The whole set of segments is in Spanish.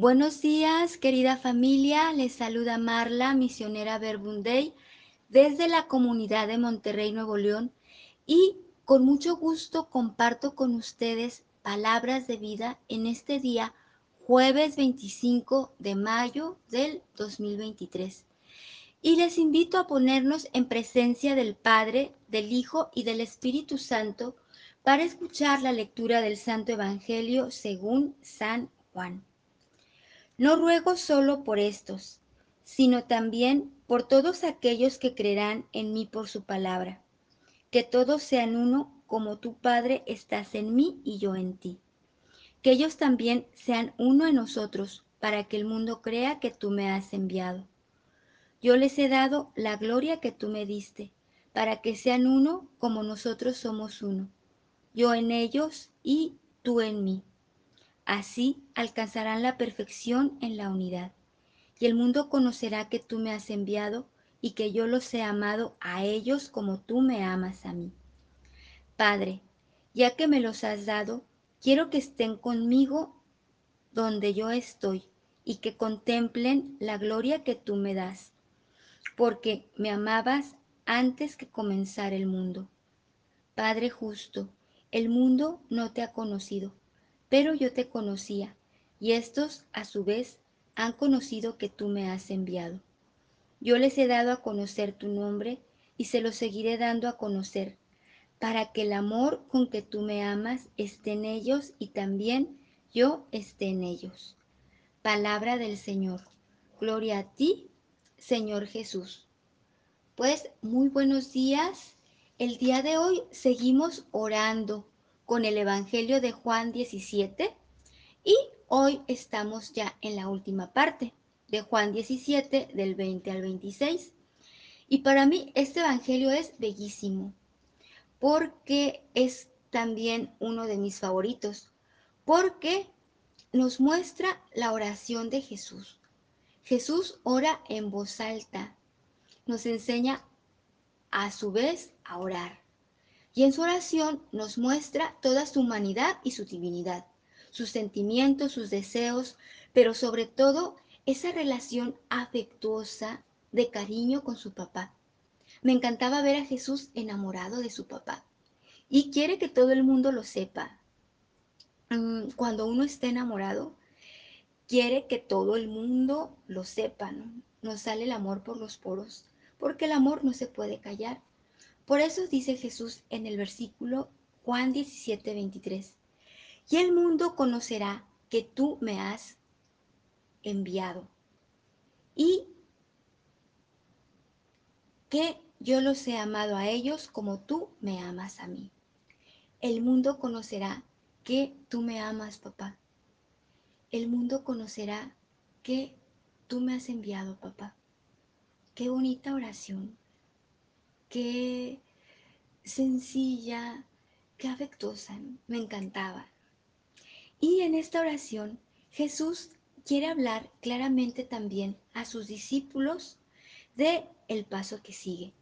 Buenos días, querida familia. Les saluda Marla, misionera Verbunday, desde la comunidad de Monterrey, Nuevo León. Y con mucho gusto comparto con ustedes palabras de vida en este día, jueves 25 de mayo del 2023. Y les invito a ponernos en presencia del Padre, del Hijo y del Espíritu Santo para escuchar la lectura del Santo Evangelio según San Juan. No ruego solo por estos, sino también por todos aquellos que creerán en mí por su palabra, que todos sean uno como tu Padre estás en mí y yo en ti. Que ellos también sean uno en nosotros, para que el mundo crea que tú me has enviado. Yo les he dado la gloria que tú me diste, para que sean uno como nosotros somos uno, yo en ellos y tú en mí Así alcanzarán la perfección en la unidad. Y el mundo conocerá que tú me has enviado y que yo los he amado a ellos como tú me amas a mí. Padre, ya que me los has dado, quiero que estén conmigo donde yo estoy y que contemplen la gloria que tú me das, porque me amabas antes que comenzar el mundo. Padre justo, el mundo no te ha conocido pero yo te conocía, y estos a su vez han conocido que tú me has enviado. Yo les he dado a conocer tu nombre y se lo seguiré dando a conocer, para que el amor con que tú me amas esté en ellos y también yo esté en ellos. Palabra del Señor. Gloria a ti, Señor Jesús. Pues muy buenos días. El día de hoy seguimos orando con el Evangelio de Juan 17 y hoy estamos ya en la última parte de Juan 17 del 20 al 26. Y para mí este Evangelio es bellísimo porque es también uno de mis favoritos, porque nos muestra la oración de Jesús. Jesús ora en voz alta, nos enseña a su vez a orar y en su oración nos muestra toda su humanidad y su divinidad, sus sentimientos, sus deseos, pero sobre todo esa relación afectuosa de cariño con su papá. Me encantaba ver a Jesús enamorado de su papá y quiere que todo el mundo lo sepa. Mm, cuando uno está enamorado, quiere que todo el mundo lo sepa, ¿no? Nos sale el amor por los poros, porque el amor no se puede callar. Por eso dice Jesús en el versículo Juan 17, 23, y el mundo conocerá que tú me has enviado y que yo los he amado a ellos como tú me amas a mí. El mundo conocerá que tú me amas, papá. El mundo conocerá que tú me has enviado, papá. Qué bonita oración qué sencilla, qué afectuosa, me encantaba. Y en esta oración Jesús quiere hablar claramente también a sus discípulos de el paso que sigue.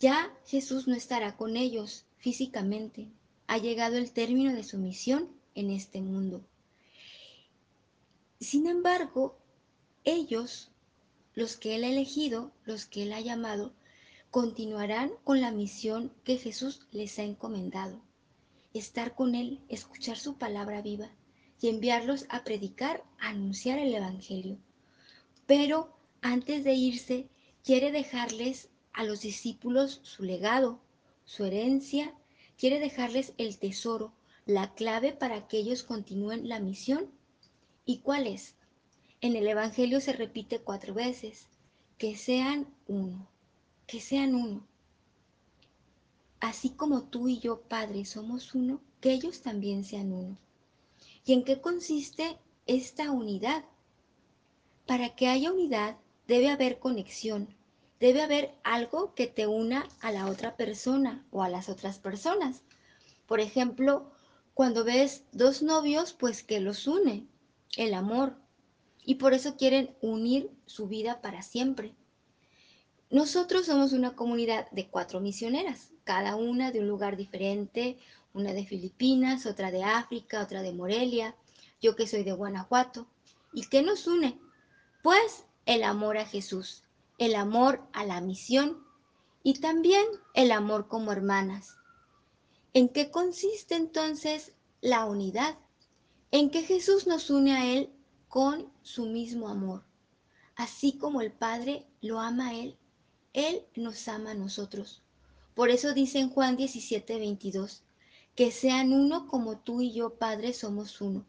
Ya Jesús no estará con ellos físicamente. Ha llegado el término de su misión en este mundo. Sin embargo, ellos, los que Él ha elegido, los que Él ha llamado, continuarán con la misión que Jesús les ha encomendado, estar con Él, escuchar su palabra viva y enviarlos a predicar, a anunciar el Evangelio. Pero antes de irse, quiere dejarles a los discípulos su legado, su herencia, quiere dejarles el tesoro, la clave para que ellos continúen la misión. ¿Y cuál es? En el Evangelio se repite cuatro veces, que sean uno que sean uno. Así como tú y yo, Padre, somos uno, que ellos también sean uno. ¿Y en qué consiste esta unidad? Para que haya unidad debe haber conexión, debe haber algo que te una a la otra persona o a las otras personas. Por ejemplo, cuando ves dos novios, pues que los une, el amor, y por eso quieren unir su vida para siempre. Nosotros somos una comunidad de cuatro misioneras, cada una de un lugar diferente, una de Filipinas, otra de África, otra de Morelia, yo que soy de Guanajuato. ¿Y qué nos une? Pues el amor a Jesús, el amor a la misión y también el amor como hermanas. ¿En qué consiste entonces la unidad? En que Jesús nos une a Él con su mismo amor. Así como el Padre lo ama a Él, Él nos ama a nosotros. Por eso dice en Juan 17, 22, que sean uno como tú y yo, Padre, somos uno,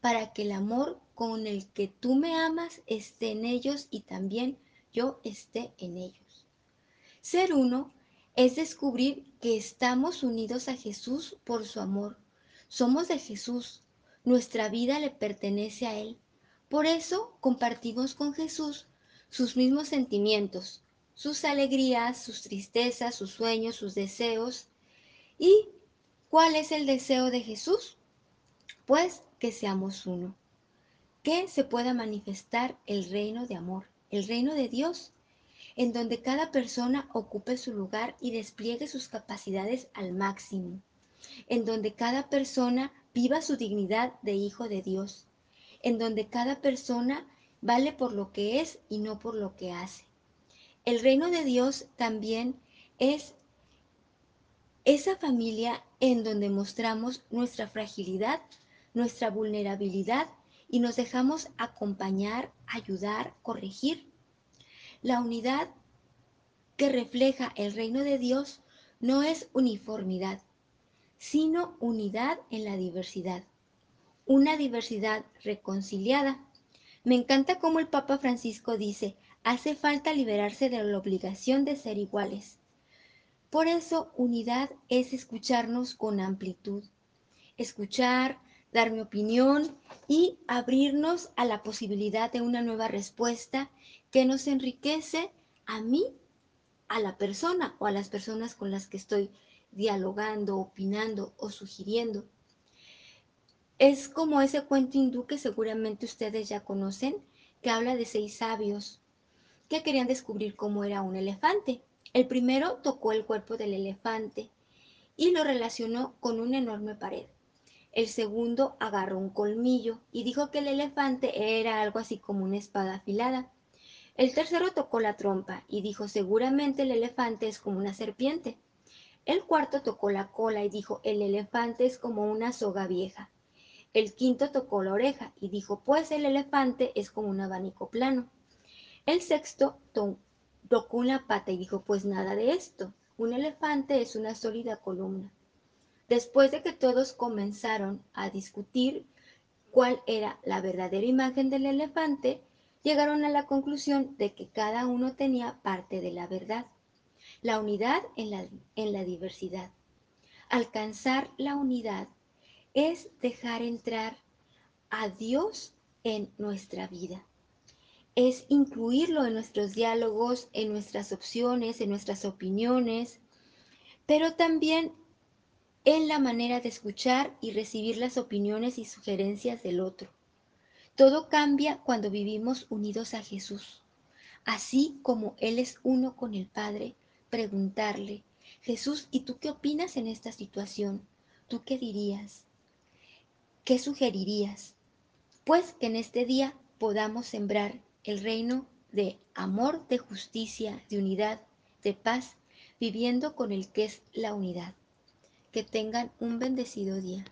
para que el amor con el que tú me amas esté en ellos y también yo esté en ellos. Ser uno es descubrir que estamos unidos a Jesús por su amor. Somos de Jesús, nuestra vida le pertenece a Él. Por eso compartimos con Jesús sus mismos sentimientos, sus alegrías, sus tristezas, sus sueños, sus deseos y ¿Cuál es el deseo de Jesús? Pues que seamos uno, que se pueda manifestar el reino de amor, el reino de Dios, en donde cada persona ocupe su lugar y despliegue sus capacidades al máximo, en donde cada persona viva su dignidad de hijo de Dios, en donde cada persona vale por lo que es y no por lo que hace. El reino de Dios también es esa familia en donde mostramos nuestra fragilidad, nuestra vulnerabilidad y nos dejamos acompañar, ayudar, corregir. La unidad que refleja el reino de Dios no es uniformidad, sino unidad en la diversidad. Una diversidad reconciliada. Me encanta cómo el Papa Francisco dice, hace falta liberarse de la obligación de ser iguales. Por eso, unidad es escucharnos con amplitud. Escuchar, dar mi opinión y abrirnos a la posibilidad de una nueva respuesta que nos enriquece a mí, a la persona o a las personas con las que estoy dialogando, opinando o sugiriendo. Es como ese cuento hindú que seguramente ustedes ya conocen, que habla de seis sabios que querían descubrir cómo era un elefante. El primero tocó el cuerpo del elefante y lo relacionó con una enorme pared. El segundo agarró un colmillo y dijo que el elefante era algo así como una espada afilada. El tercero tocó la trompa y dijo seguramente el elefante es como una serpiente. El cuarto tocó la cola y dijo el elefante es como una soga vieja. El quinto tocó la oreja y dijo pues el elefante es como un abanico plano. El sexto tocó una pata y dijo, pues nada de esto, un elefante es una sólida columna. Después de que todos comenzaron a discutir cuál era la verdadera imagen del elefante, llegaron a la conclusión de que cada uno tenía parte de la verdad. La unidad en la, diversidad. Alcanzar la unidad es dejar entrar a Dios en nuestra vida es incluirlo en nuestros diálogos, en nuestras opciones, en nuestras opiniones, pero también en la manera de escuchar y recibir las opiniones y sugerencias del otro. Todo cambia cuando vivimos unidos a Jesús. Así como Él es uno con el Padre, preguntarle, Jesús, ¿y tú qué opinas en esta situación? ¿Tú qué dirías? ¿Qué sugerirías? Pues que en este día podamos sembrar el reino de amor, de justicia, de unidad, de paz, viviendo con el que es la unidad. Que tengan un bendecido día.